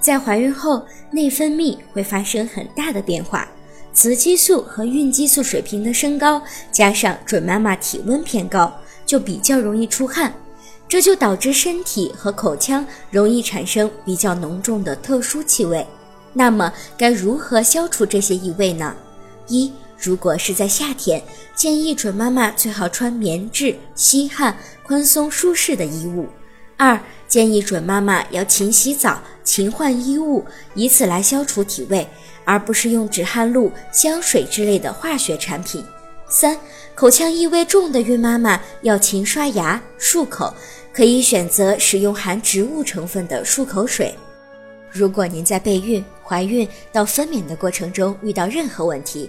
在怀孕后，内分泌会发生很大的变化，雌激素和孕激素水平的升高，加上准妈妈体温偏高，就比较容易出汗，这就导致身体和口腔容易产生比较浓重的特殊气味。那么，该如何消除这些异味呢？一，如果是在夏天，建议准妈妈最好穿棉质、吸汗、宽松舒适的衣物。二，建议准妈妈要勤洗澡、勤换衣物，以此来消除体味，而不是用止汗露、香水之类的化学产品。三，口腔异味重的孕妈妈要勤刷牙、漱口，可以选择使用含植物成分的漱口水。如果您在备孕、怀孕到分娩的过程中遇到任何问题，